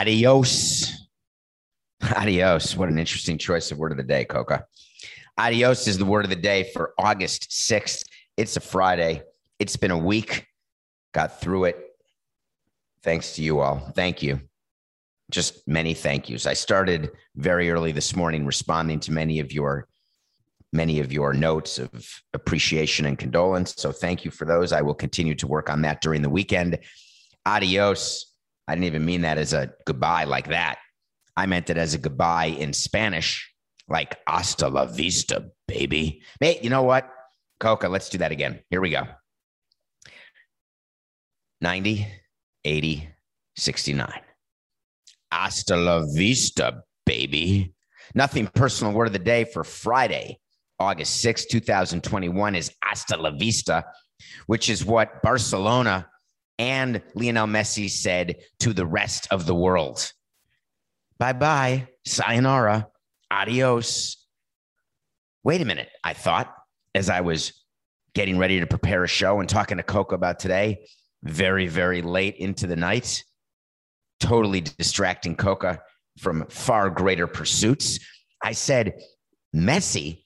Adios. Adios. What an interesting choice of word of the day, Coca. Adios is the word of the day for August 6th. It's a Friday. It's been a week. Got through it. Thanks to you all. Thank you. Just many thank yous. I started very early this morning responding to many of your many of your notes of appreciation and condolence. So thank you for those. I will continue to work on that during the weekend. Adios. I didn't even mean that as a goodbye like that. I meant it as a goodbye in Spanish, like hasta la vista, baby. Hey, you know what? Coca, let's do that again. Here we go 90, 80, 69. Hasta la vista, baby. Nothing personal word of the day for Friday, August 6, 2021 is hasta la vista, which is what Barcelona and Lionel Messi said to the rest of the world. Bye bye, sayonara, adios. Wait a minute, I thought as I was getting ready to prepare a show and talking to Coco about today, very, very late into the night, totally distracting Coca from far greater pursuits. I said, Messi,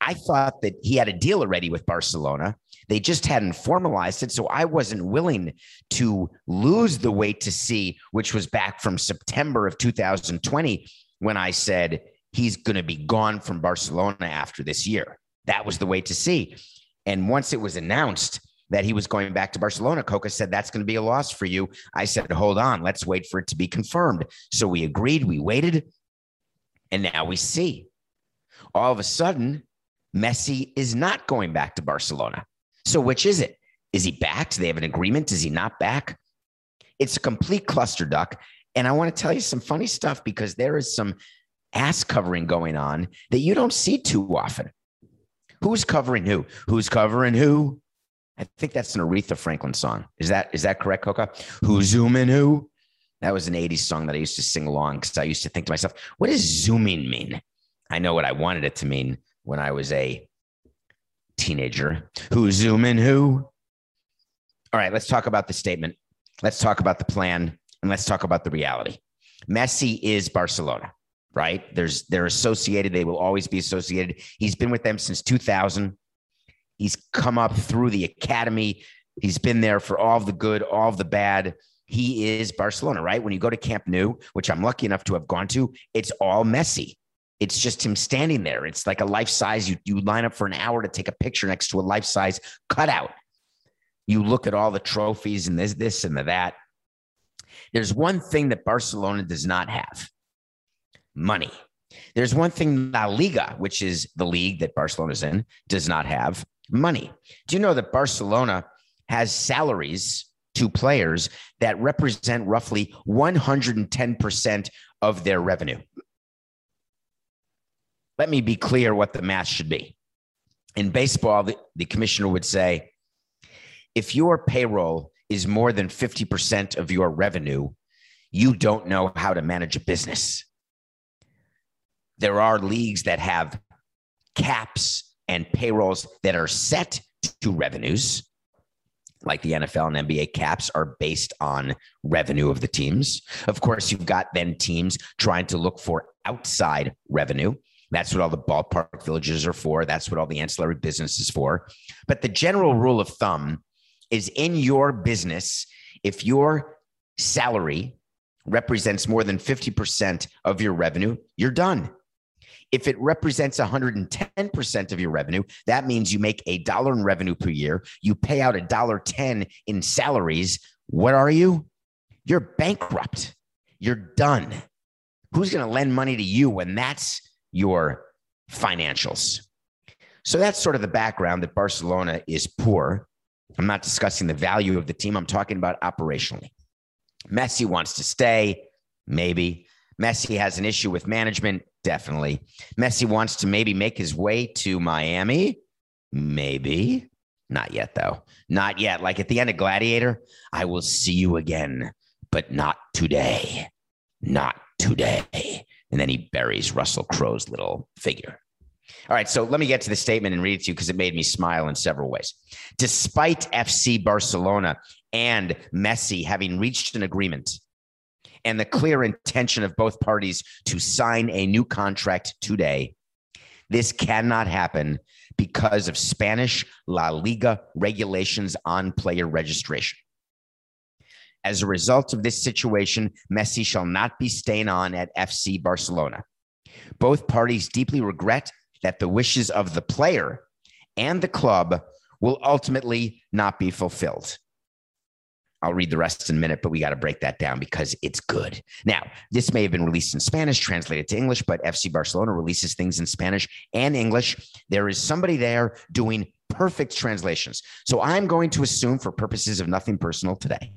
I thought that he had a deal already with Barcelona they just hadn't formalized it. So I wasn't willing to lose the weight to see, which was back from September of 2020 when I said he's going to be gone from Barcelona after this year. That was the way to see. And once it was announced that he was going back to Barcelona, Coca said, That's going to be a loss for you. I said, Hold on, let's wait for it to be confirmed. So we agreed, we waited, and now we see. All of a sudden, Messi is not going back to Barcelona. So which is it? Is he back? Do they have an agreement? Is he not back? It's a complete cluster duck. And I want to tell you some funny stuff because there is some ass covering going on that you don't see too often. Who's covering who? Who's covering who? I think that's an Aretha Franklin song. Is that is that correct, Coca? Who's zooming who? That was an 80s song that I used to sing along because I used to think to myself, what does zooming mean? I know what I wanted it to mean when I was a teenager. Who's zooming who? All right, let's talk about the statement. Let's talk about the plan and let's talk about the reality. Messi is Barcelona, right? There's they're associated, they will always be associated. He's been with them since 2000. He's come up through the academy. He's been there for all the good, all the bad. He is Barcelona, right? When you go to Camp Nou, which I'm lucky enough to have gone to, it's all Messi. It's just him standing there. It's like a life size. You, you line up for an hour to take a picture next to a life size cutout. You look at all the trophies and this, this, and the that. There's one thing that Barcelona does not have money. There's one thing La Liga, which is the league that Barcelona's in, does not have money. Do you know that Barcelona has salaries to players that represent roughly 110% of their revenue? Let me be clear what the math should be. In baseball, the, the commissioner would say if your payroll is more than 50% of your revenue, you don't know how to manage a business. There are leagues that have caps and payrolls that are set to revenues, like the NFL and NBA caps are based on revenue of the teams. Of course, you've got then teams trying to look for outside revenue. That's what all the ballpark villages are for. That's what all the ancillary business is for. But the general rule of thumb is in your business, if your salary represents more than 50% of your revenue, you're done. If it represents 110% of your revenue, that means you make a dollar in revenue per year. You pay out a dollar 10 in salaries. What are you? You're bankrupt. You're done. Who's going to lend money to you when that's your financials. So that's sort of the background that Barcelona is poor. I'm not discussing the value of the team, I'm talking about operationally. Messi wants to stay, maybe. Messi has an issue with management, definitely. Messi wants to maybe make his way to Miami, maybe. Not yet, though. Not yet. Like at the end of Gladiator, I will see you again, but not today. Not today and then he buries Russell Crowe's little figure. All right, so let me get to the statement and read it to you because it made me smile in several ways. Despite FC Barcelona and Messi having reached an agreement, and the clear intention of both parties to sign a new contract today, this cannot happen because of Spanish La Liga regulations on player registration. As a result of this situation, Messi shall not be staying on at FC Barcelona. Both parties deeply regret that the wishes of the player and the club will ultimately not be fulfilled. I'll read the rest in a minute, but we got to break that down because it's good. Now, this may have been released in Spanish, translated to English, but FC Barcelona releases things in Spanish and English. There is somebody there doing perfect translations. So I'm going to assume, for purposes of nothing personal today,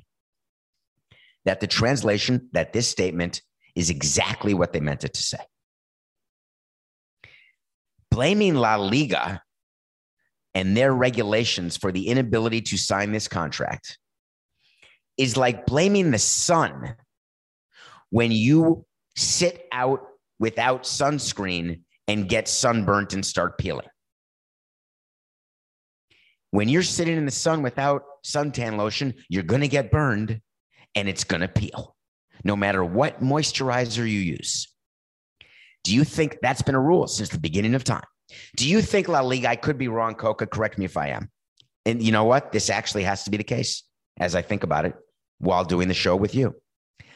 that the translation, that this statement is exactly what they meant it to say. Blaming La Liga and their regulations for the inability to sign this contract is like blaming the sun when you sit out without sunscreen and get sunburnt and start peeling. When you're sitting in the sun without suntan lotion, you're going to get burned and it's going to peel no matter what moisturizer you use. Do you think that's been a rule since the beginning of time? Do you think La Liga, I could be wrong, Coca, correct me if I am. And you know what? This actually has to be the case as I think about it while doing the show with you.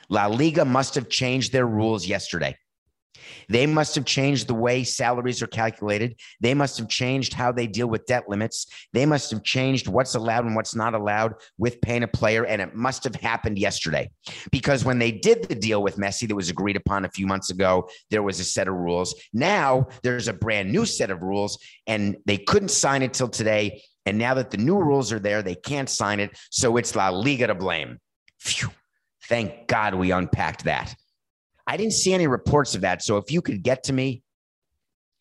La Liga must have changed their rules yesterday. They must have changed the way salaries are calculated. They must have changed how they deal with debt limits. They must have changed what's allowed and what's not allowed with paying a player. And it must have happened yesterday because when they did the deal with Messi that was agreed upon a few months ago, there was a set of rules. Now there's a brand new set of rules and they couldn't sign it till today. And now that the new rules are there, they can't sign it. So it's La Liga to blame. Phew. Thank God we unpacked that. I didn't see any reports of that. So if you could get to me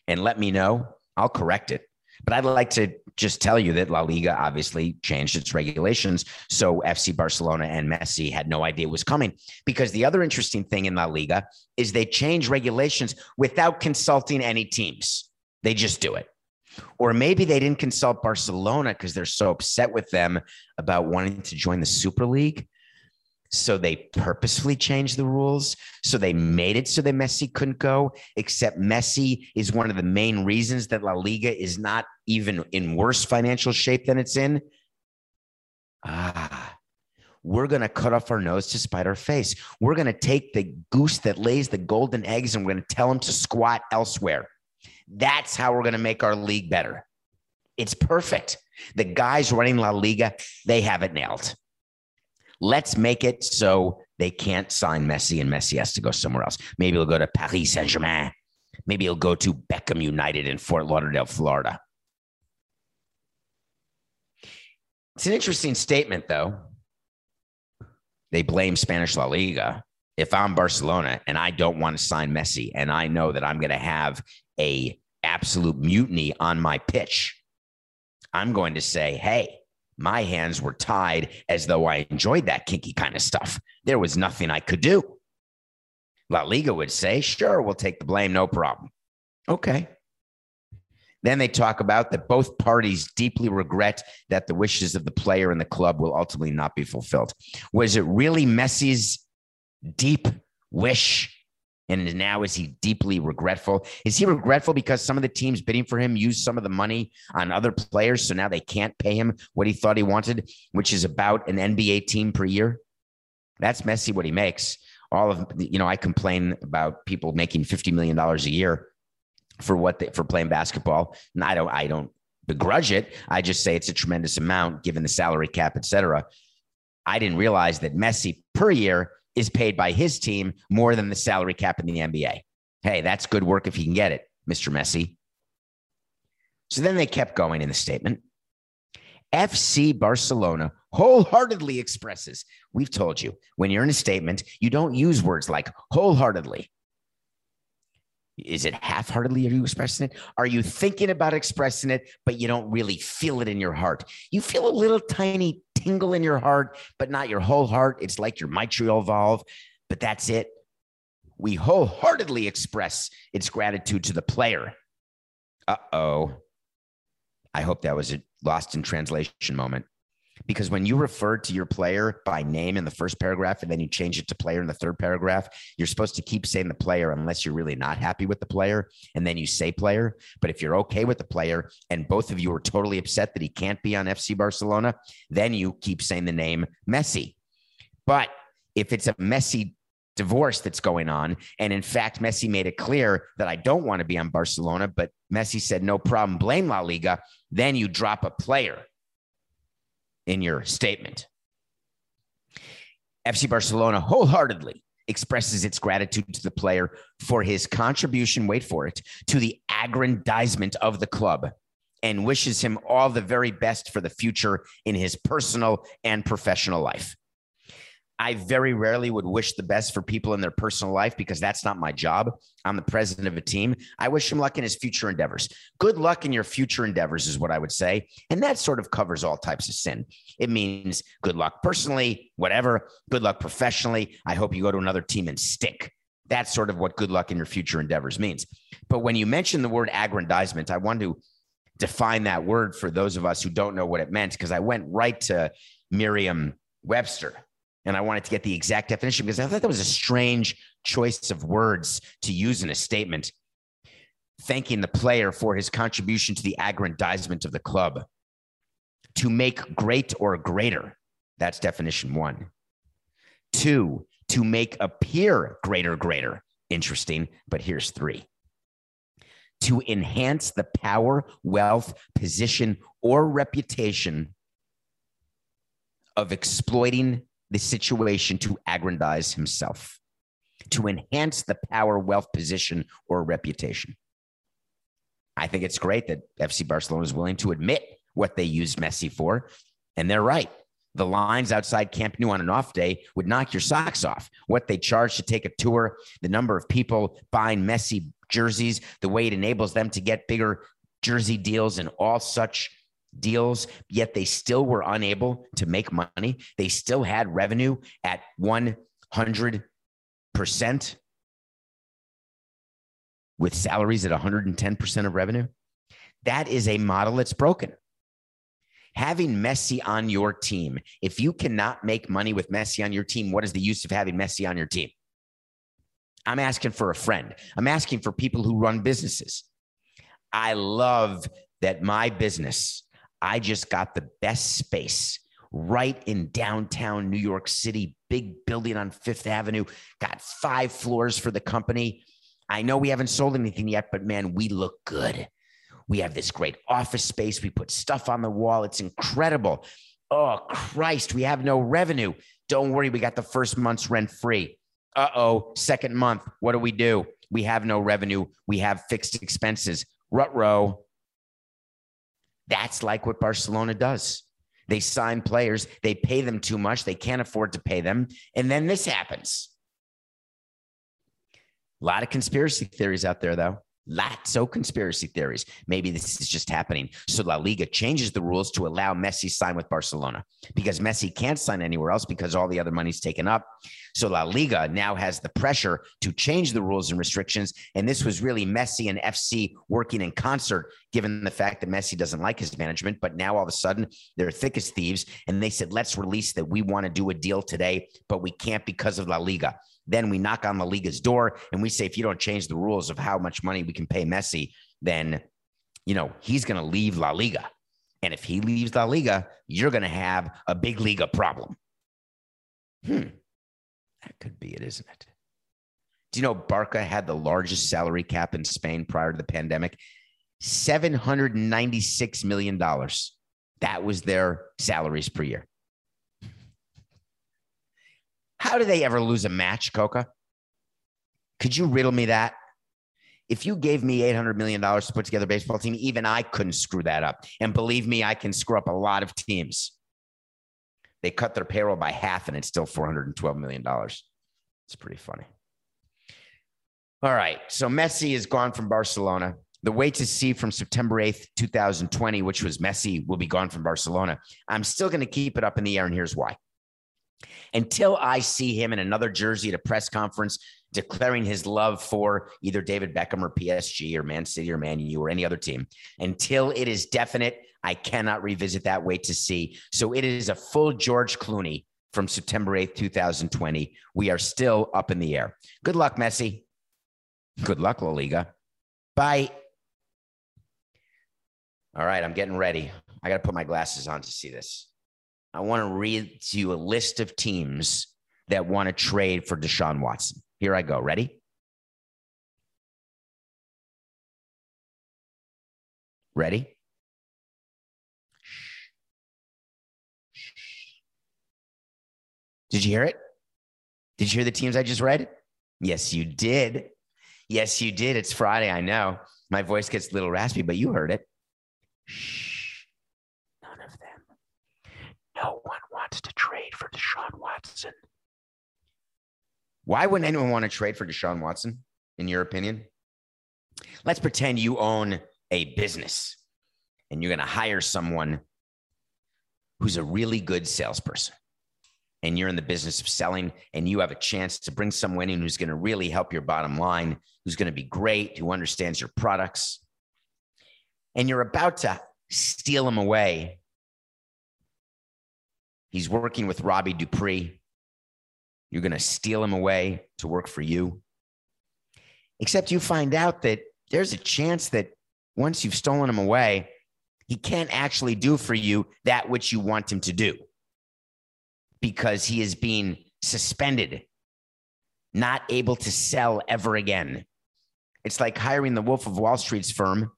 and let me know, I'll correct it. But I'd like to just tell you that La Liga obviously changed its regulations. So FC Barcelona and Messi had no idea it was coming. Because the other interesting thing in La Liga is they change regulations without consulting any teams, they just do it. Or maybe they didn't consult Barcelona because they're so upset with them about wanting to join the Super League so they purposefully changed the rules. So they made it so that Messi couldn't go, except Messi is one of the main reasons that La Liga is not even in worse financial shape than it's in. Ah, we're going to cut off our nose to spite our face. We're going to take the goose that lays the golden eggs and we're going to tell him to squat elsewhere. That's how we're going to make our league better. It's perfect. The guys running La Liga, they have it nailed. Let's make it so they can't sign Messi and Messi has to go somewhere else. Maybe he'll go to Paris Saint Germain. Maybe he'll go to Beckham United in Fort Lauderdale, Florida. It's an interesting statement, though. They blame Spanish La Liga. If I'm Barcelona and I don't want to sign Messi, and I know that I'm going to have a absolute mutiny on my pitch, I'm going to say, "Hey, my hands were tied as though I enjoyed that kinky kind of stuff. There was nothing I could do. La Liga would say, sure, we'll take the blame, no problem. Okay. Then they talk about that both parties deeply regret that the wishes of the player and the club will ultimately not be fulfilled. Was it really Messi's deep wish and now is he deeply regretful? Is he regretful because some of the teams bidding for him used some of the money on other players? So now they can't pay him what he thought he wanted, which is about an NBA team per year? That's Messi what he makes. All of you know, I complain about people making $50 million a year for what they, for playing basketball. And I don't, I don't begrudge it. I just say it's a tremendous amount given the salary cap, et cetera. I didn't realize that Messi per year is paid by his team more than the salary cap in the NBA. Hey, that's good work if he can get it, Mr. Messi. So then they kept going in the statement. FC Barcelona wholeheartedly expresses, we've told you, when you're in a statement, you don't use words like wholeheartedly. Is it half heartedly? Are you expressing it? Are you thinking about expressing it, but you don't really feel it in your heart? You feel a little tiny tingle in your heart, but not your whole heart. It's like your mitral valve, but that's it. We wholeheartedly express its gratitude to the player. Uh oh. I hope that was a lost in translation moment. Because when you refer to your player by name in the first paragraph and then you change it to player in the third paragraph, you're supposed to keep saying the player unless you're really not happy with the player. And then you say player. But if you're okay with the player and both of you are totally upset that he can't be on FC Barcelona, then you keep saying the name Messi. But if it's a Messi divorce that's going on. And in fact, Messi made it clear that I don't want to be on Barcelona, but Messi said, no problem, blame La Liga. Then you drop a player in your statement. FC Barcelona wholeheartedly expresses its gratitude to the player for his contribution, wait for it, to the aggrandizement of the club and wishes him all the very best for the future in his personal and professional life. I very rarely would wish the best for people in their personal life because that's not my job. I'm the president of a team. I wish him luck in his future endeavors. Good luck in your future endeavors is what I would say. And that sort of covers all types of sin. It means good luck personally, whatever, good luck professionally. I hope you go to another team and stick. That's sort of what good luck in your future endeavors means. But when you mention the word aggrandizement, I want to define that word for those of us who don't know what it meant because I went right to Merriam Webster and I wanted to get the exact definition because I thought that was a strange choice of words to use in a statement, thanking the player for his contribution to the aggrandizement of the club. To make great or greater, that's definition one. Two, to make appear greater, greater. Interesting, but here's three. To enhance the power, wealth, position, or reputation of exploiting the situation to aggrandize himself, to enhance the power, wealth, position, or reputation. I think it's great that FC Barcelona is willing to admit what they used Messi for. And they're right. The lines outside Camp Nou on an off day would knock your socks off. What they charge to take a tour, the number of people buying Messi jerseys, the way it enables them to get bigger jersey deals and all such deals, yet they still were unable to make money. They still had revenue at 100% with salaries at 110% of revenue. That is a model that's broken. Having Messi on your team, if you cannot make money with Messi on your team, what is the use of having Messi on your team? I'm asking for a friend. I'm asking for people who run businesses. I love that my business I just got the best space right in downtown New York City, big building on Fifth Avenue, got five floors for the company. I know we haven't sold anything yet, but man, we look good. We have this great office space. We put stuff on the wall. It's incredible. Oh, Christ, we have no revenue. Don't worry, we got the first month's rent free. Uh oh, second month, what do we do? We have no revenue. We have fixed expenses. Rut row. That's like what Barcelona does. They sign players, they pay them too much, they can't afford to pay them. And then this happens. A lot of conspiracy theories out there, though. Lots of conspiracy theories. Maybe this is just happening. So La Liga changes the rules to allow Messi sign with Barcelona because Messi can't sign anywhere else because all the other money's taken up. So La Liga now has the pressure to change the rules and restrictions. And this was really Messi and FC working in concert, given the fact that Messi doesn't like his management. But now all of a sudden they're thick as thieves. And they said, let's release that we want to do a deal today, but we can't because of La Liga. Then we knock on La Liga's door and we say, if you don't change the rules of how much money we can pay Messi, then, you know, he's going to leave La Liga. And if he leaves La Liga, you're going to have a big Liga problem. Hmm. That could be it, isn't it? Do you know Barca had the largest salary cap in Spain prior to the pandemic? $796 million. That was their salaries per year. How do they ever lose a match, Coca? Could you riddle me that? If you gave me $800 million to put together a baseball team, even I couldn't screw that up. And believe me, I can screw up a lot of teams. They cut their payroll by half and it's still $412 million. It's pretty funny. All right. So Messi is gone from Barcelona. The wait to see from September 8th, 2020, which was Messi, will be gone from Barcelona. I'm still going to keep it up in the air, and here's why until I see him in another jersey at a press conference declaring his love for either David Beckham or PSG or Man City or Man U or any other team. Until it is definite, I cannot revisit that. Wait to see. So it is a full George Clooney from September 8th, 2020. We are still up in the air. Good luck, Messi. Good luck, La Liga. Bye. All right, I'm getting ready. I got to put my glasses on to see this. I want to read to you a list of teams that want to trade for Deshaun Watson. Here I go. Ready? Ready? Did you hear it? Did you hear the teams I just read? Yes, you did. Yes, you did. It's Friday. I know. My voice gets a little raspy, but you heard it. Shh. None of them. No one wants to trade for Deshaun Watson. Why wouldn't anyone want to trade for Deshaun Watson, in your opinion? Let's pretend you own a business and you're going to hire someone who's a really good salesperson and you're in the business of selling and you have a chance to bring someone in who's going to really help your bottom line, who's going to be great, who understands your products, and you're about to steal them away. He's working with Robbie Dupree. You're going to steal him away to work for you. Except you find out that there's a chance that once you've stolen him away, he can't actually do for you that which you want him to do because he is being suspended, not able to sell ever again. It's like hiring the Wolf of Wall Street's firm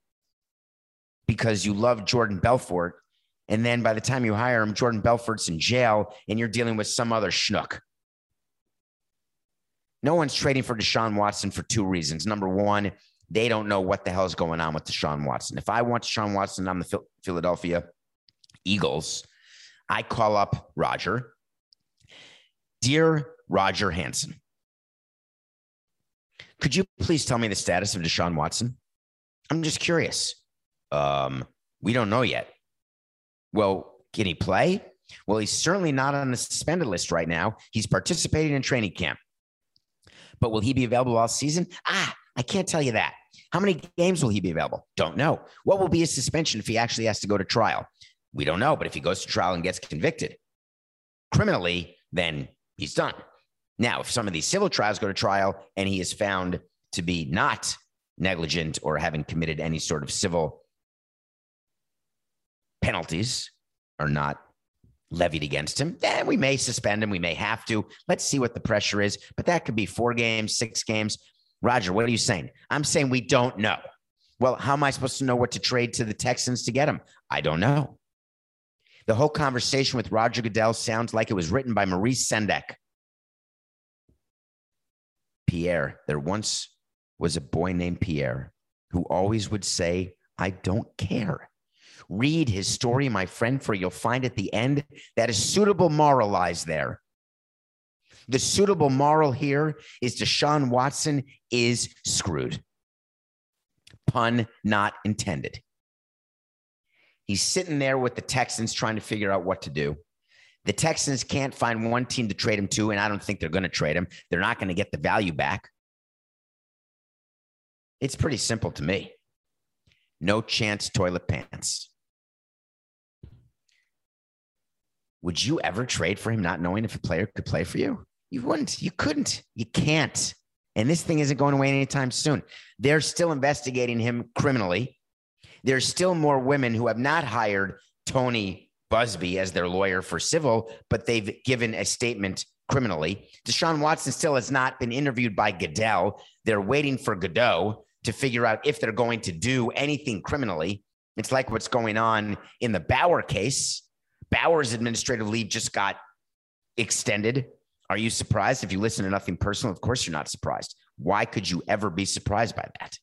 because you love Jordan Belfort. And then by the time you hire him, Jordan Belfort's in jail and you're dealing with some other schnook. No one's trading for Deshaun Watson for two reasons. Number one, they don't know what the hell is going on with Deshaun Watson. If I want Deshaun Watson on the Philadelphia Eagles, I call up Roger Dear Roger Hanson, could you please tell me the status of Deshaun Watson? I'm just curious. Um, we don't know yet. Well, can he play? Well, he's certainly not on the suspended list right now. He's participating in training camp. But will he be available all season? Ah, I can't tell you that. How many games will he be available? Don't know. What will be his suspension if he actually has to go to trial? We don't know. But if he goes to trial and gets convicted criminally, then he's done. Now, if some of these civil trials go to trial and he is found to be not negligent or having committed any sort of civil penalties are not levied against him, then we may suspend him. We may have to. Let's see what the pressure is. But that could be four games, six games. Roger, what are you saying? I'm saying we don't know. Well, how am I supposed to know what to trade to the Texans to get him? I don't know. The whole conversation with Roger Goodell sounds like it was written by Maurice Sendak. Pierre, there once was a boy named Pierre who always would say, I don't care. Read his story, my friend, for you'll find at the end that a suitable moral lies there. The suitable moral here is Deshaun Watson is screwed. Pun not intended. He's sitting there with the Texans trying to figure out what to do. The Texans can't find one team to trade him to, and I don't think they're going to trade him. They're not going to get the value back. It's pretty simple to me. No chance, toilet pants. Would you ever trade for him not knowing if a player could play for you? You wouldn't. You couldn't. You can't. And this thing isn't going away anytime soon. They're still investigating him criminally there's still more women who have not hired Tony Buzbee as their lawyer for civil, but they've given a statement criminally. Deshaun Watson still has not been interviewed by Goodell. They're waiting for Godot to figure out if they're going to do anything criminally. It's like what's going on in the Bauer case. Bauer's administrative leave just got extended. Are you surprised if you listen to nothing personal? Of course, you're not surprised. Why could you ever be surprised by that?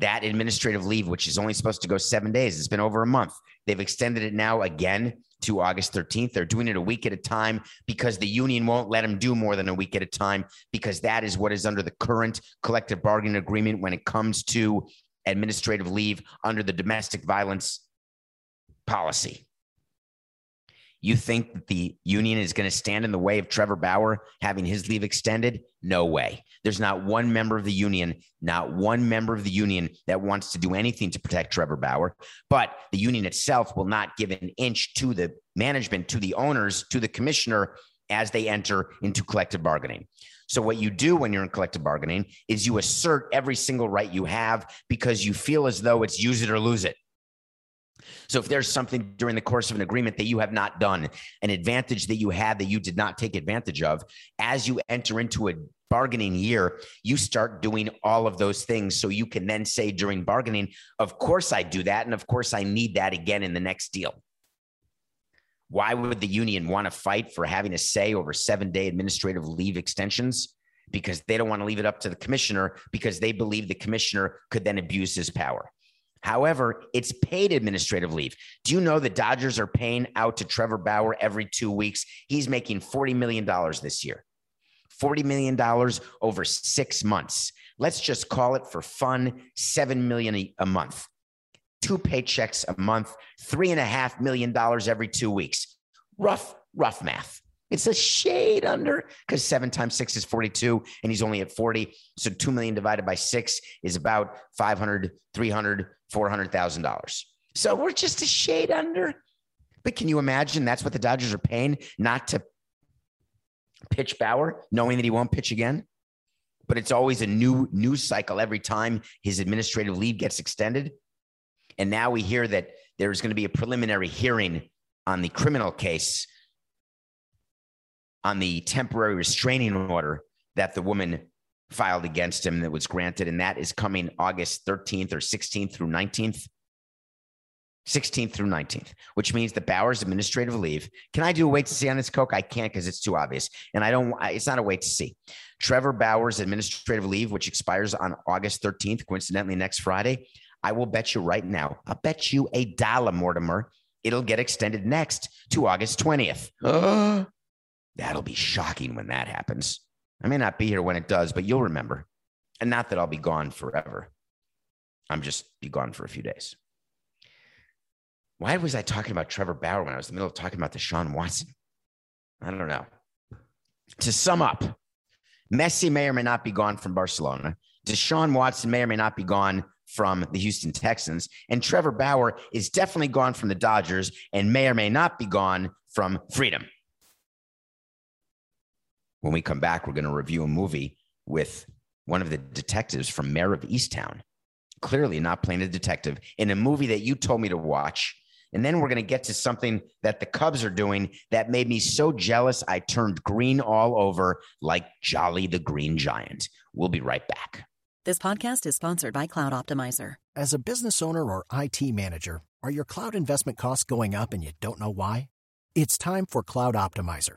that administrative leave, which is only supposed to go seven days. It's been over a month. They've extended it now again to August 13th. They're doing it a week at a time because the union won't let them do more than a week at a time because that is what is under the current collective bargaining agreement when it comes to administrative leave under the domestic violence policy. You think that the union is going to stand in the way of Trevor Bauer having his leave extended? No way. There's not one member of the union, not one member of the union that wants to do anything to protect Trevor Bauer. But the union itself will not give an inch to the management, to the owners, to the commissioner as they enter into collective bargaining. So, what you do when you're in collective bargaining is you assert every single right you have because you feel as though it's use it or lose it. So if there's something during the course of an agreement that you have not done, an advantage that you had that you did not take advantage of, as you enter into a bargaining year, you start doing all of those things. So you can then say during bargaining, of course I do that. And of course I need that again in the next deal. Why would the union want to fight for having a say over seven day administrative leave extensions? Because they don't want to leave it up to the commissioner because they believe the commissioner could then abuse his power. However, it's paid administrative leave. Do you know the Dodgers are paying out to Trevor Bauer every two weeks? He's making $40 million this year. $40 million over six months. Let's just call it for fun $7 million a month. Two paychecks a month, three and a half million dollars every two weeks. Rough, rough math. It's a shade under because seven times six is 42 and he's only at 40. So 2 million divided by six is about 500, 300, $400,000. So we're just a shade under. But can you imagine that's what the Dodgers are paying not to pitch Bauer, knowing that he won't pitch again? But it's always a new news cycle every time his administrative leave gets extended. And now we hear that there's going to be a preliminary hearing on the criminal case on the temporary restraining order that the woman filed against him that was granted, and that is coming August 13th or 16th through 19th. 16th through 19th, which means the Bauer's administrative leave. Can I do a wait to see on this Coke? I can't because it's too obvious. And I don't, it's not a wait to see. Trevor Bauer's administrative leave, which expires on August 13th, coincidentally next Friday. I will bet you right now, I'll bet you a dollar, Mortimer, it'll get extended next to August 20th. That'll be shocking when that happens. I may not be here when it does, but you'll remember. And not that I'll be gone forever. I'm just be gone for a few days. Why was I talking about Trevor Bauer when I was in the middle of talking about Deshaun Watson? I don't know. To sum up, Messi may or may not be gone from Barcelona. Deshaun Watson may or may not be gone from the Houston Texans. And Trevor Bauer is definitely gone from the Dodgers and may or may not be gone from freedom. When we come back, we're going to review a movie with one of the detectives from Mare of Easttown, clearly not playing a detective in a movie that you told me to watch. And then we're going to get to something that the Cubs are doing that made me so jealous I turned green all over like Jolly the Green Giant. We'll be right back. This podcast is sponsored by Cloud Optimizer. As a business owner or IT manager, are your cloud investment costs going up and you don't know why? It's time for Cloud Optimizer.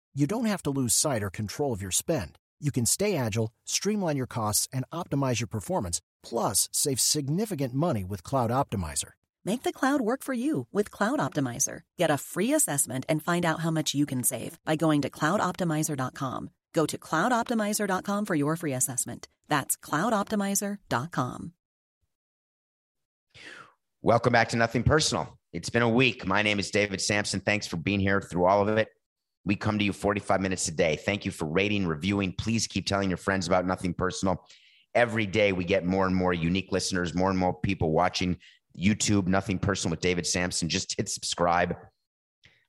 you don't have to lose sight or control of your spend. You can stay agile, streamline your costs, and optimize your performance, plus save significant money with Cloud Optimizer. Make the cloud work for you with Cloud Optimizer. Get a free assessment and find out how much you can save by going to cloudoptimizer.com. Go to cloudoptimizer.com for your free assessment. That's cloudoptimizer.com. Welcome back to Nothing Personal. It's been a week. My name is David Samson. Thanks for being here through all of it. We come to you 45 minutes a day. Thank you for rating, reviewing. Please keep telling your friends about Nothing Personal. Every day we get more and more unique listeners, more and more people watching YouTube, Nothing Personal with David Samson. Just hit subscribe.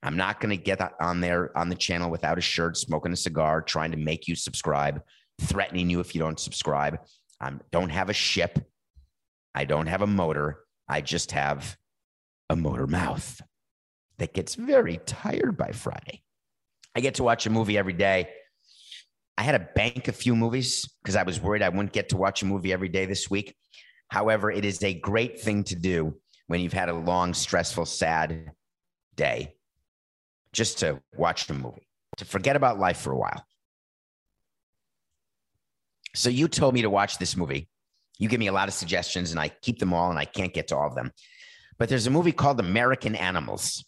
I'm not going to get on there on the channel without a shirt, smoking a cigar, trying to make you subscribe, threatening you if you don't subscribe. I don't have a ship. I don't have a motor. I just have a motor mouth that gets very tired by Friday. I get to watch a movie every day. I had to bank a few movies because I was worried I wouldn't get to watch a movie every day this week. However, it is a great thing to do when you've had a long, stressful, sad day. just to watch a movie, to forget about life for a while. So you told me to watch this movie. You give me a lot of suggestions and I keep them all and I can't get to all of them. But there's a movie called American Animals.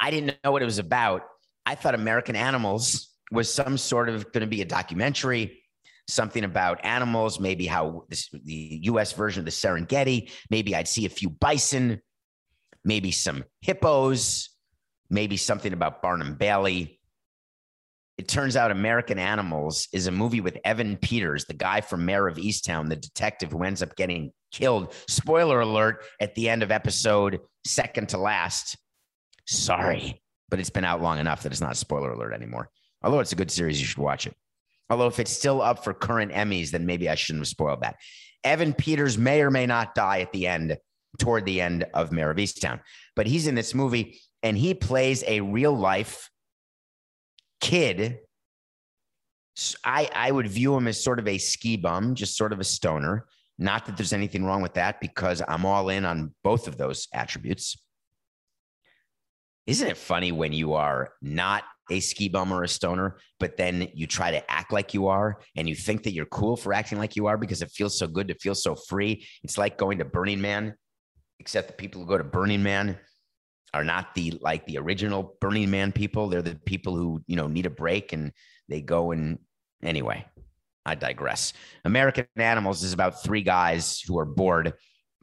I didn't know what it was about. I thought American Animals was some sort of going to be a documentary, something about animals, maybe how this, the US version of the Serengeti, maybe I'd see a few bison, maybe some hippos, maybe something about Barnum Bailey. It turns out American Animals is a movie with Evan Peters, the guy from Mare of Easttown, the detective who ends up getting killed. Spoiler alert at the end of episode second to last. Sorry, but it's been out long enough that it's not spoiler alert anymore. Although it's a good series, you should watch it. Although if it's still up for current Emmys, then maybe I shouldn't have spoiled that. Evan Peters may or may not die at the end, toward the end of Mare of Easttown, but he's in this movie and he plays a real life kid, I, I would view him as sort of a ski bum, just sort of a stoner. Not that there's anything wrong with that because I'm all in on both of those attributes. Isn't it funny when you are not a ski bum or a stoner, but then you try to act like you are and you think that you're cool for acting like you are because it feels so good to feel so free? It's like going to Burning Man, except the people who go to Burning Man are not the like the original Burning Man people. They're the people who, you know, need a break and they go and anyway, I digress. American Animals is about three guys who are bored,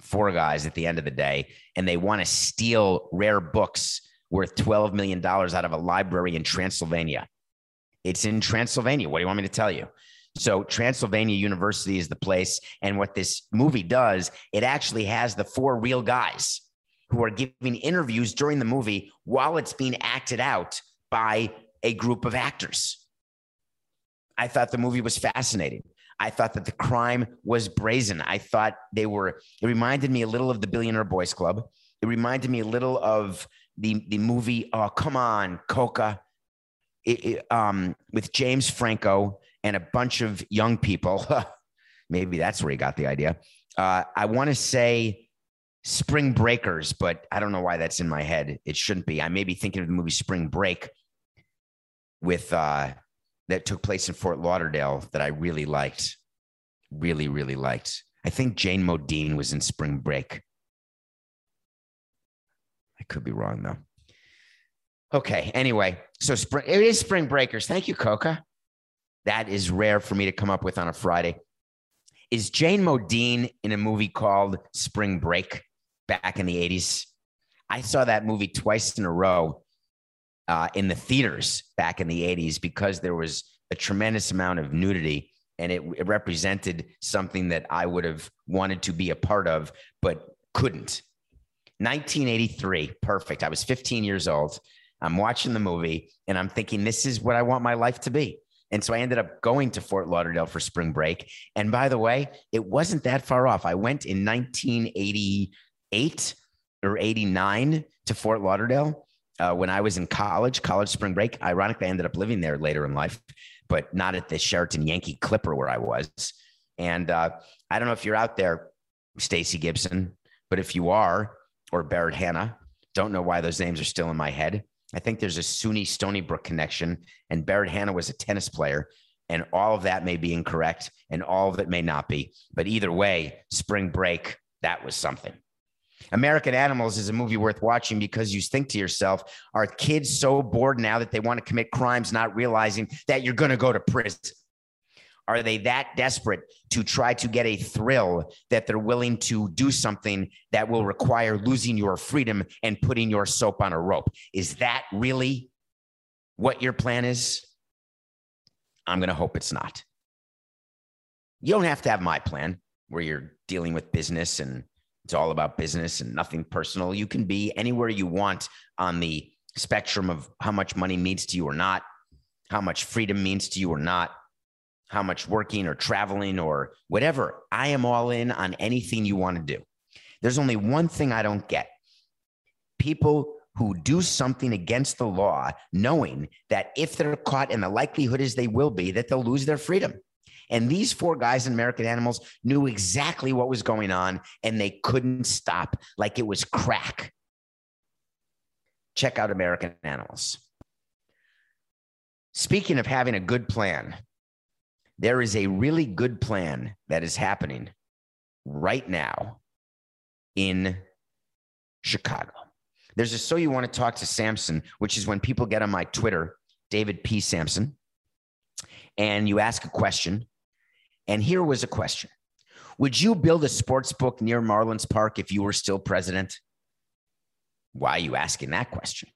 four guys at the end of the day, and they want to steal rare books worth $12 million out of a library in Transylvania. It's in Transylvania. What do you want me to tell you? So Transylvania University is the place. And what this movie does, it actually has the four real guys who are giving interviews during the movie while it's being acted out by a group of actors. I thought the movie was fascinating. I thought that the crime was brazen. I thought they were, it reminded me a little of the Billionaire Boys Club. It reminded me a little of the, the movie, Oh, Come On, Coca, it, it, um, with James Franco and a bunch of young people. Maybe that's where he got the idea. Uh, I want to say Spring Breakers, but I don't know why that's in my head. It shouldn't be. I may be thinking of the movie Spring Break with uh that took place in Fort Lauderdale that I really liked. Really, really liked. I think Jane Modine was in Spring Break. I could be wrong though. Okay. Anyway, so spring it is Spring Breakers. Thank you, Coca. That is rare for me to come up with on a Friday. Is Jane Modine in a movie called Spring Break? back in the 80s. I saw that movie twice in a row uh, in the theaters back in the 80s because there was a tremendous amount of nudity and it, it represented something that I would have wanted to be a part of, but couldn't. 1983, perfect. I was 15 years old. I'm watching the movie and I'm thinking, this is what I want my life to be. And so I ended up going to Fort Lauderdale for spring break. And by the way, it wasn't that far off. I went in 1988 or 89 to Fort Lauderdale uh, when I was in college, college spring break. Ironically, I ended up living there later in life, but not at the Sheraton Yankee Clipper where I was. And uh, I don't know if you're out there, Stacy Gibson, but if you are, or Barrett Hannah, don't know why those names are still in my head. I think there's a SUNY Stony Brook connection, and Barrett Hannah was a tennis player. And all of that may be incorrect, and all of it may not be. But either way, spring break, that was something. American Animals is a movie worth watching because you think to yourself, are kids so bored now that they want to commit crimes, not realizing that you're going to go to prison? Are they that desperate to try to get a thrill that they're willing to do something that will require losing your freedom and putting your soap on a rope? Is that really what your plan is? I'm going to hope it's not. You don't have to have my plan where you're dealing with business and it's all about business and nothing personal. You can be anywhere you want on the spectrum of how much money means to you or not, how much freedom means to you or not, how much working or traveling or whatever. I am all in on anything you want to do. There's only one thing I don't get people who do something against the law, knowing that if they're caught, and the likelihood is they will be, that they'll lose their freedom. And these four guys in American Animals knew exactly what was going on and they couldn't stop like it was crack. check out American Animals. Speaking of having a good plan, there is a really good plan that is happening right now in Chicago. There's a so you want to talk to Samson, which is when people get on my Twitter, David P. Samson, and you ask a question. And here was a question Would you build a sports book near Marlins Park if you were still president? Why are you asking that question?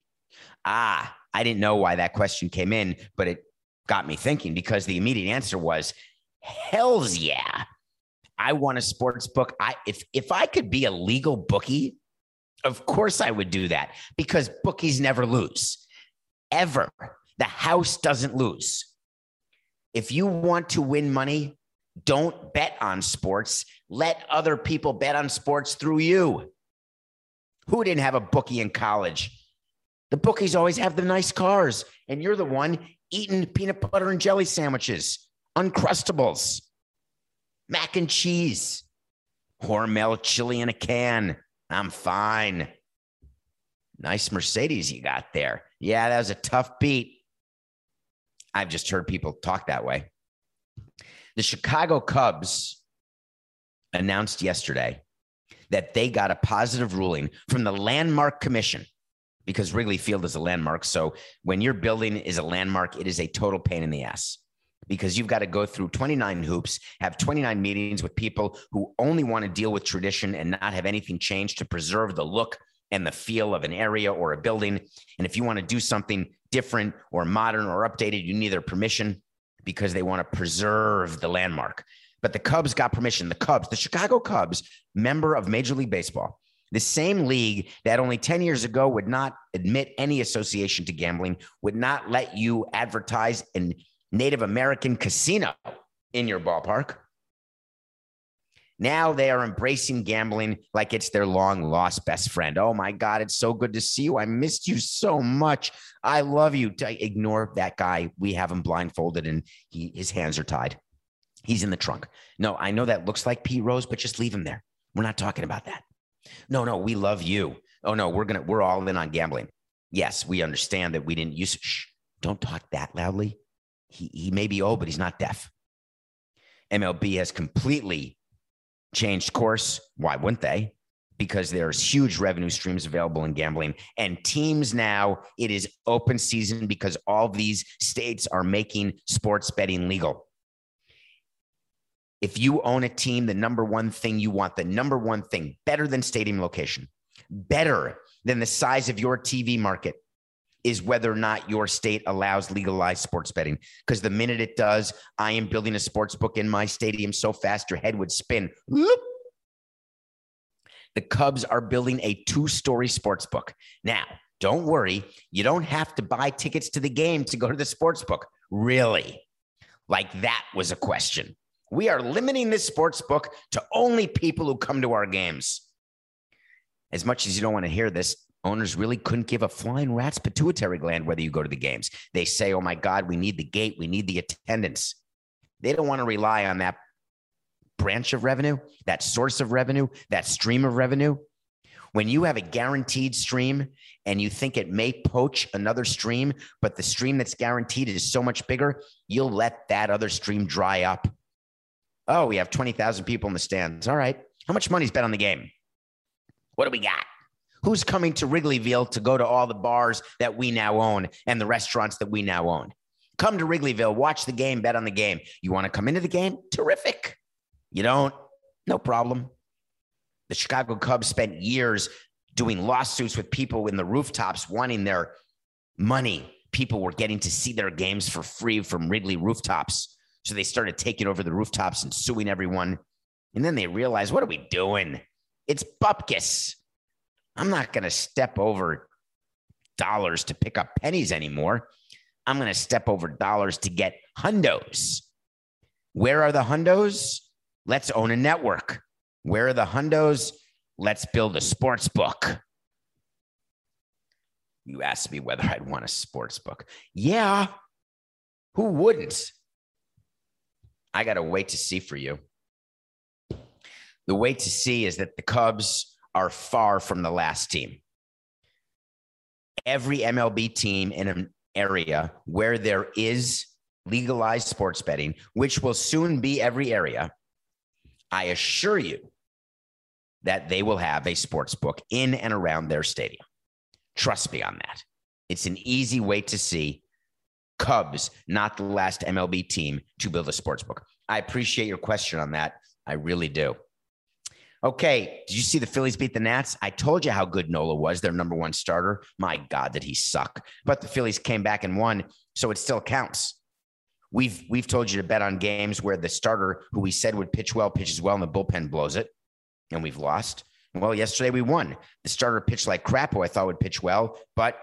Ah, I didn't know why that question came in, but it got me thinking because the immediate answer was hell's yeah. I want a sports book. I if if I could be a legal bookie, of course I would do that because bookies never lose. Ever. The house doesn't lose. If you want to win money, don't bet on sports. Let other people bet on sports through you. Who didn't have a bookie in college? The bookies always have the nice cars, and you're the one eating peanut butter and jelly sandwiches, Uncrustables, mac and cheese, Hormel chili in a can. I'm fine. Nice Mercedes you got there. Yeah, that was a tough beat. I've just heard people talk that way. The Chicago Cubs announced yesterday that they got a positive ruling from the Landmark Commission because Wrigley Field is a landmark. So when your building is a landmark, it is a total pain in the ass because you've got to go through 29 hoops, have 29 meetings with people who only want to deal with tradition and not have anything change to preserve the look and the feel of an area or a building. And if you want to do something different or modern or updated, you need their permission because they want to preserve the landmark. But the Cubs got permission. The Cubs, the Chicago Cubs, member of Major League Baseball, the same league that only 10 years ago would not admit any association to gambling, would not let you advertise a Native American casino in your ballpark. Now they are embracing gambling like it's their long lost best friend. Oh my God, it's so good to see you. I missed you so much. I love you. Ignore that guy. We have him blindfolded and he, his hands are tied. He's in the trunk. No, I know that looks like Pete Rose, but just leave him there. We're not talking about that. No, no, we love you. Oh no, we're gonna we're all in on gambling. Yes, we understand that we didn't use. Shh, don't talk that loudly. He he may be old, but he's not deaf. MLB has completely changed course. Why wouldn't they? Because there's huge revenue streams available in gambling. And teams now, it is open season because all these states are making sports betting legal. If you own a team, the number one thing you want, the number one thing better than stadium location, better than the size of your TV market is whether or not your state allows legalized sports betting. Because the minute it does, I am building a sports book in my stadium so fast your head would spin. The Cubs are building a two story sports book. Now, don't worry, you don't have to buy tickets to the game to go to the sports book. Really? Like that was a question. We are limiting this sports book to only people who come to our games. As much as you don't want to hear this, owners really couldn't give a flying rat's pituitary gland whether you go to the games. They say, oh my God, we need the gate, we need the attendance. They don't want to rely on that branch of revenue, that source of revenue, that stream of revenue. When you have a guaranteed stream and you think it may poach another stream, but the stream that's guaranteed is so much bigger, you'll let that other stream dry up Oh, we have 20,000 people in the stands. All right. How much money's bet on the game? What do we got? Who's coming to Wrigleyville to go to all the bars that we now own and the restaurants that we now own? Come to Wrigleyville, watch the game, bet on the game. You want to come into the game? Terrific. You don't? No problem. The Chicago Cubs spent years doing lawsuits with people in the rooftops wanting their money. People were getting to see their games for free from Wrigley rooftops. So they started taking over the rooftops and suing everyone. And then they realized, what are we doing? It's bupkis. I'm not going to step over dollars to pick up pennies anymore. I'm going to step over dollars to get hundos. Where are the hundos? Let's own a network. Where are the hundos? Let's build a sports book. You asked me whether I'd want a sports book. Yeah. Who wouldn't? I got to wait to see for you. The wait to see is that the Cubs are far from the last team. every MLB team in an area where there is legalized sports betting, which will soon be every area, I assure you that they will have a sports book in and around their stadium. Trust me on that. It's an easy way to see Cubs, not the last MLB team to build a sports book. I appreciate your question on that. I really do. Okay, did you see the Phillies beat the Nats? I told you how good Nola was, their number one starter. My God, did he suck? But the Phillies came back and won, so it still counts. We've we've told you to bet on games where the starter, who we said would pitch well, pitches well, and the bullpen blows it, and we've lost. Well, yesterday we won. The starter pitched like crap, who I thought would pitch well, but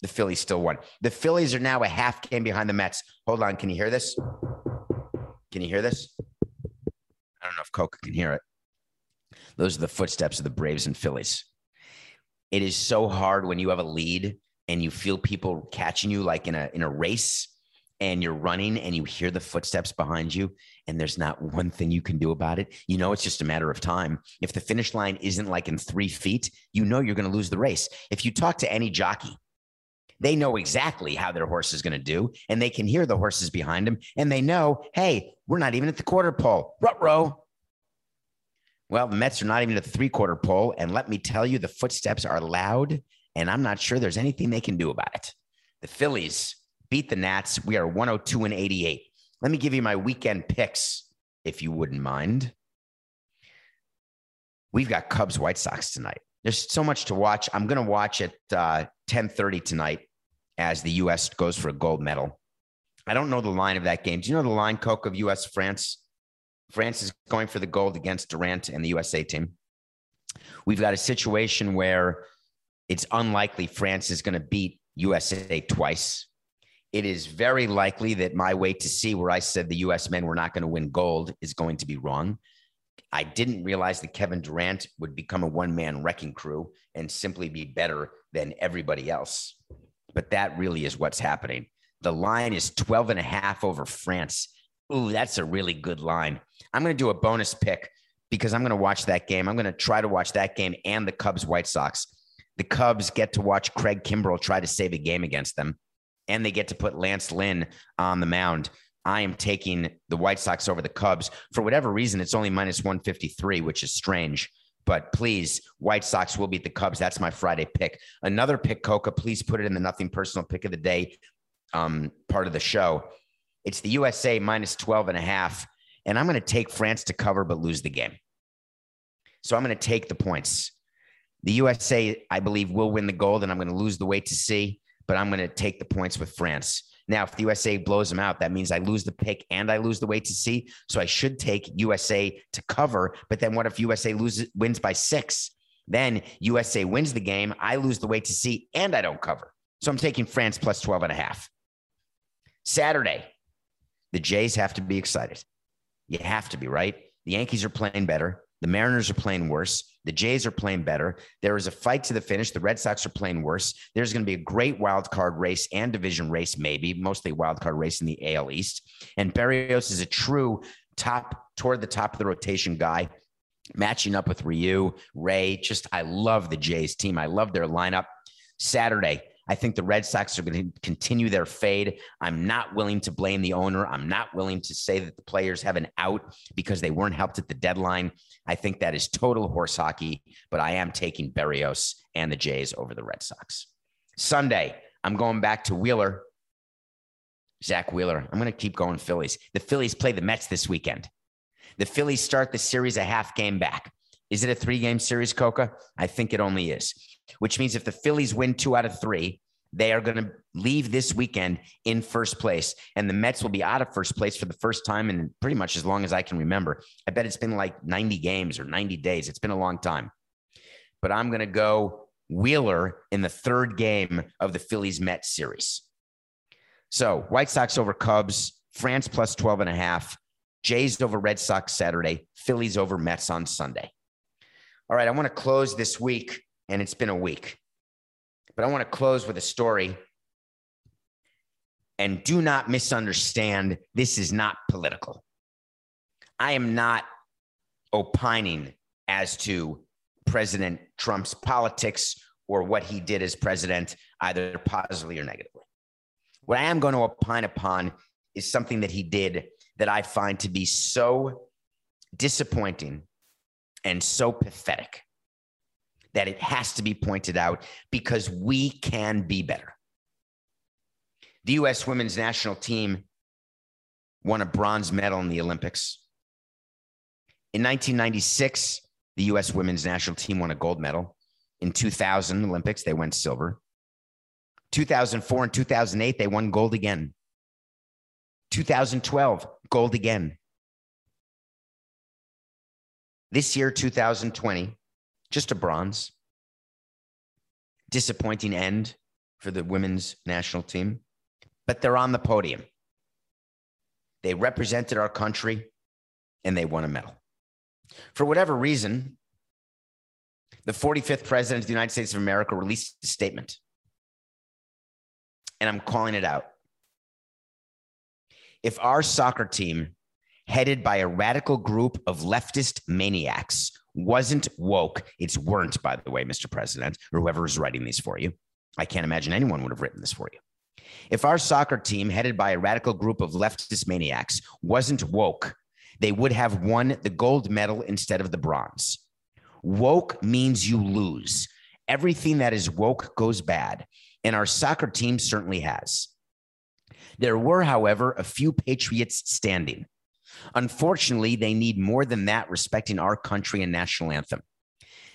the Phillies still won. The Phillies are now a half game behind the Mets. Hold on, can you hear this? Can you hear this? I don't know if Coca can hear it. Those are the footsteps of the Braves and Phillies. It is so hard when you have a lead and you feel people catching you like in a in a race and you're running and you hear the footsteps behind you and there's not one thing you can do about it. You know it's just a matter of time. If the finish line isn't like in 3 feet, you know you're going to lose the race. If you talk to any jockey, they know exactly how their horse is going to do and they can hear the horses behind them and they know, "Hey, we're not even at the quarter pole." Rut row. Well, the Mets are not even at the three quarter pole. And let me tell you, the footsteps are loud, and I'm not sure there's anything they can do about it. The Phillies beat the Nats. We are 102 and 88. Let me give you my weekend picks, if you wouldn't mind. We've got Cubs White Sox tonight. There's so much to watch. I'm going to watch at uh, 10:30 tonight as the U.S. goes for a gold medal. I don't know the line of that game. Do you know the line, Coke, of U.S. France? France is going for the gold against Durant and the USA team. We've got a situation where it's unlikely France is going to beat USA twice. It is very likely that my way to see where I said the US men were not going to win gold is going to be wrong. I didn't realize that Kevin Durant would become a one man wrecking crew and simply be better than everybody else. But that really is what's happening. The line is 12 and a half over France. Ooh, that's a really good line. I'm going to do a bonus pick because I'm going to watch that game. I'm going to try to watch that game and the Cubs White Sox. The Cubs get to watch Craig Kimbrel try to save a game against them, and they get to put Lance Lynn on the mound. I am taking the White Sox over the Cubs. For whatever reason, it's only minus 153, which is strange. But please, White Sox will beat the Cubs. That's my Friday pick. Another pick, Coca. Please put it in the nothing personal pick of the day um, part of the show. It's the USA minus 12 and a half. And I'm going to take France to cover, but lose the game. So I'm going to take the points. The USA, I believe, will win the gold, and I'm going to lose the weight to see, but I'm going to take the points with France. Now, if the USA blows them out, that means I lose the pick and I lose the weight to see. So I should take USA to cover. But then what if USA loses wins by six? Then USA wins the game. I lose the weight to see and I don't cover. So I'm taking France plus 12 and a half. Saturday, the Jays have to be excited. You have to be, right? The Yankees are playing better. The Mariners are playing worse. The Jays are playing better. There is a fight to the finish. The Red Sox are playing worse. There's going to be a great wild card race and division race, maybe mostly wild card race in the AL East. And Berrios is a true top toward the top of the rotation guy, matching up with Ryu, Ray. Just I love the Jays team. I love their lineup. Saturday, I think the Red Sox are going to continue their fade. I'm not willing to blame the owner. I'm not willing to say that the players have an out because they weren't helped at the deadline. I think that is total horse hockey, but I am taking Berrios and the Jays over the Red Sox. Sunday, I'm going back to Wheeler. Zack Wheeler. I'm going to keep going Phillies. The Phillies play the Mets this weekend. The Phillies start the series a half game back. Is it a three game series, Coca? I think it only is, which means if the Phillies win two out of three, they are going to leave this weekend in first place. And the Mets will be out of first place for the first time in pretty much as long as I can remember. I bet it's been like 90 games or 90 days. It's been a long time. But I'm going to go Wheeler in the third game of the Phillies Mets series. So White Sox over Cubs, France plus 12 and a half, Jays over Red Sox Saturday, Phillies over Mets on Sunday. All right, I want to close this week, and it's been a week, but I want to close with a story. And do not misunderstand, this is not political. I am not opining as to President Trump's politics or what he did as president, either positively or negatively. What I am going to opine upon is something that he did that I find to be so disappointing and so pathetic that it has to be pointed out because we can be better. The U.S. women's national team won a bronze medal in the Olympics. In 1996, the U.S. women's national team won a gold medal. In 2000 Olympics, they went silver. 2004 and 2008, they won gold again. 2012, gold again. This year, 2020, just a bronze. Disappointing end for the women's national team, but they're on the podium. They represented our country and they won a medal. For whatever reason, the 45th president of the United States of America released a statement, and I'm calling it out. If our soccer team, headed by a radical group of leftist maniacs, wasn't woke, it's weren't, by the way, Mr. President, or whoever is writing these for you. I can't imagine anyone would have written this for you. If our soccer team, headed by a radical group of leftist maniacs, wasn't woke, they would have won the gold medal instead of the bronze. Woke means you lose. Everything that is woke goes bad. And our soccer team certainly has. There were, however, a few patriots standing. Unfortunately, they need more than that respecting our country and national anthem.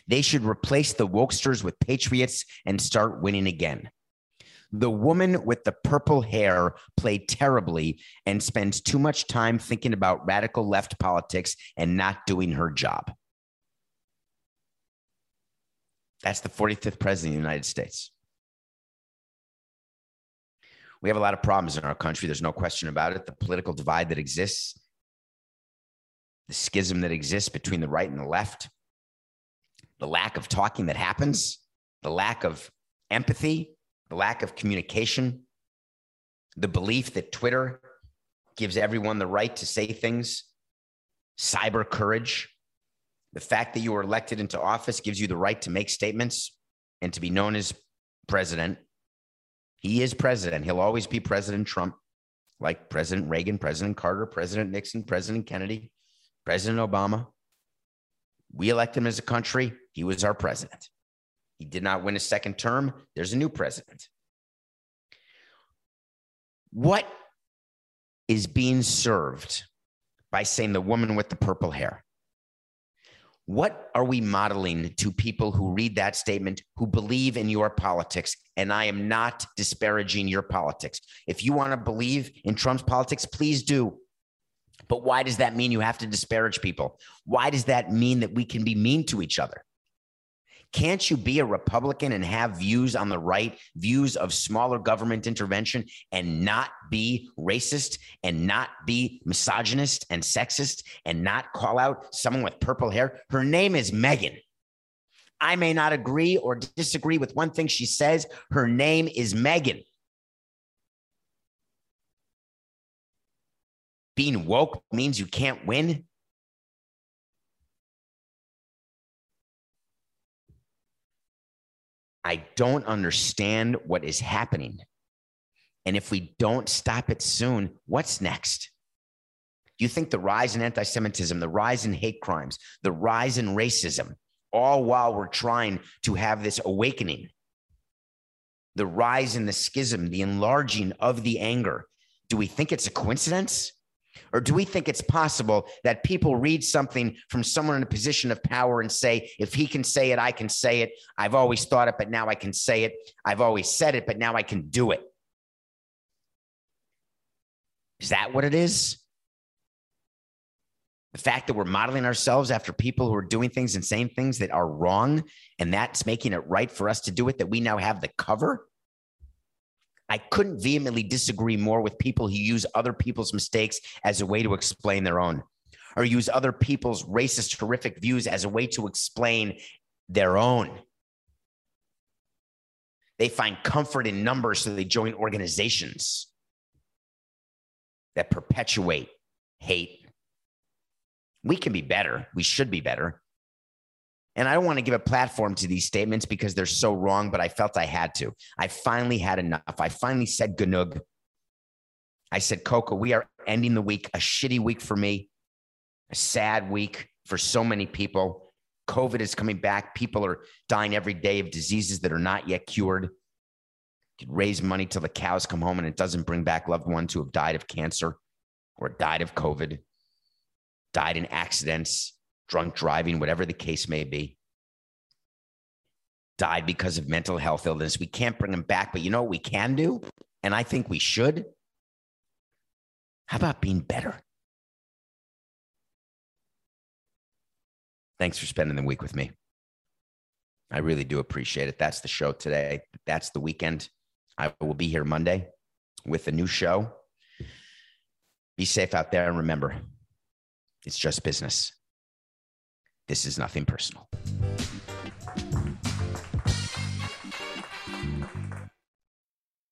They should replace the wokesters with patriots and start winning again. The woman with the purple hair played terribly and spends too much time thinking about radical left politics and not doing her job. That's the 45th president of the United States. We have a lot of problems in our country. There's no question about it. The political divide that exists, the schism that exists between the right and the left, the lack of talking that happens, the lack of empathy, the lack of communication, the belief that Twitter gives everyone the right to say things, cyber courage, the fact that you were elected into office gives you the right to make statements and to be known as president. He is president. He'll always be President Trump, like President Reagan, President Carter, President Nixon, President Kennedy, President Obama. We elected him as a country. He was our president. He did not win a second term. There's a new president. What is being served by saying the woman with the purple hair? What are we modeling to people who read that statement, who believe in your politics? And I am not disparaging your politics. If you want to believe in Trump's politics, please do. But why does that mean you have to disparage people? Why does that mean that we can be mean to each other? Can't you be a Republican and have views on the right, views of smaller government intervention, and not be racist and not be misogynist and sexist and not call out someone with purple hair? Her name is Megan. I may not agree or disagree with one thing she says. Her name is Megan. Being woke means you can't win. I don't understand what is happening. And if we don't stop it soon, what's next? You think the rise in anti Semitism, the rise in hate crimes, the rise in racism, all while we're trying to have this awakening, the rise in the schism, the enlarging of the anger, do we think it's a coincidence? Or do we think it's possible that people read something from someone in a position of power and say, if he can say it, I can say it. I've always thought it, but now I can say it. I've always said it, but now I can do it. Is that what it is? The fact that we're modeling ourselves after people who are doing things and saying things that are wrong, and that's making it right for us to do it, that we now have the cover? I couldn't vehemently disagree more with people who use other people's mistakes as a way to explain their own, or use other people's racist, horrific views as a way to explain their own. They find comfort in numbers, so they join organizations that perpetuate hate. We can be better. We should be better. And I don't want to give a platform to these statements because they're so wrong, but I felt I had to. I finally had enough. I finally said genug. I said, Coco, we are ending the week, a shitty week for me, a sad week for so many people. COVID is coming back. People are dying every day of diseases that are not yet cured. You raise money till the cows come home and it doesn't bring back loved ones who have died of cancer or died of COVID, died in accidents, drunk driving, whatever the case may be. Died because of mental health illness. We can't bring them back, but you know what we can do? And I think we should? How about being better? Thanks for spending the week with me. I really do appreciate it. That's the show today. That's the weekend. I will be here Monday with a new show. Be safe out there and remember, it's just business. This is nothing personal.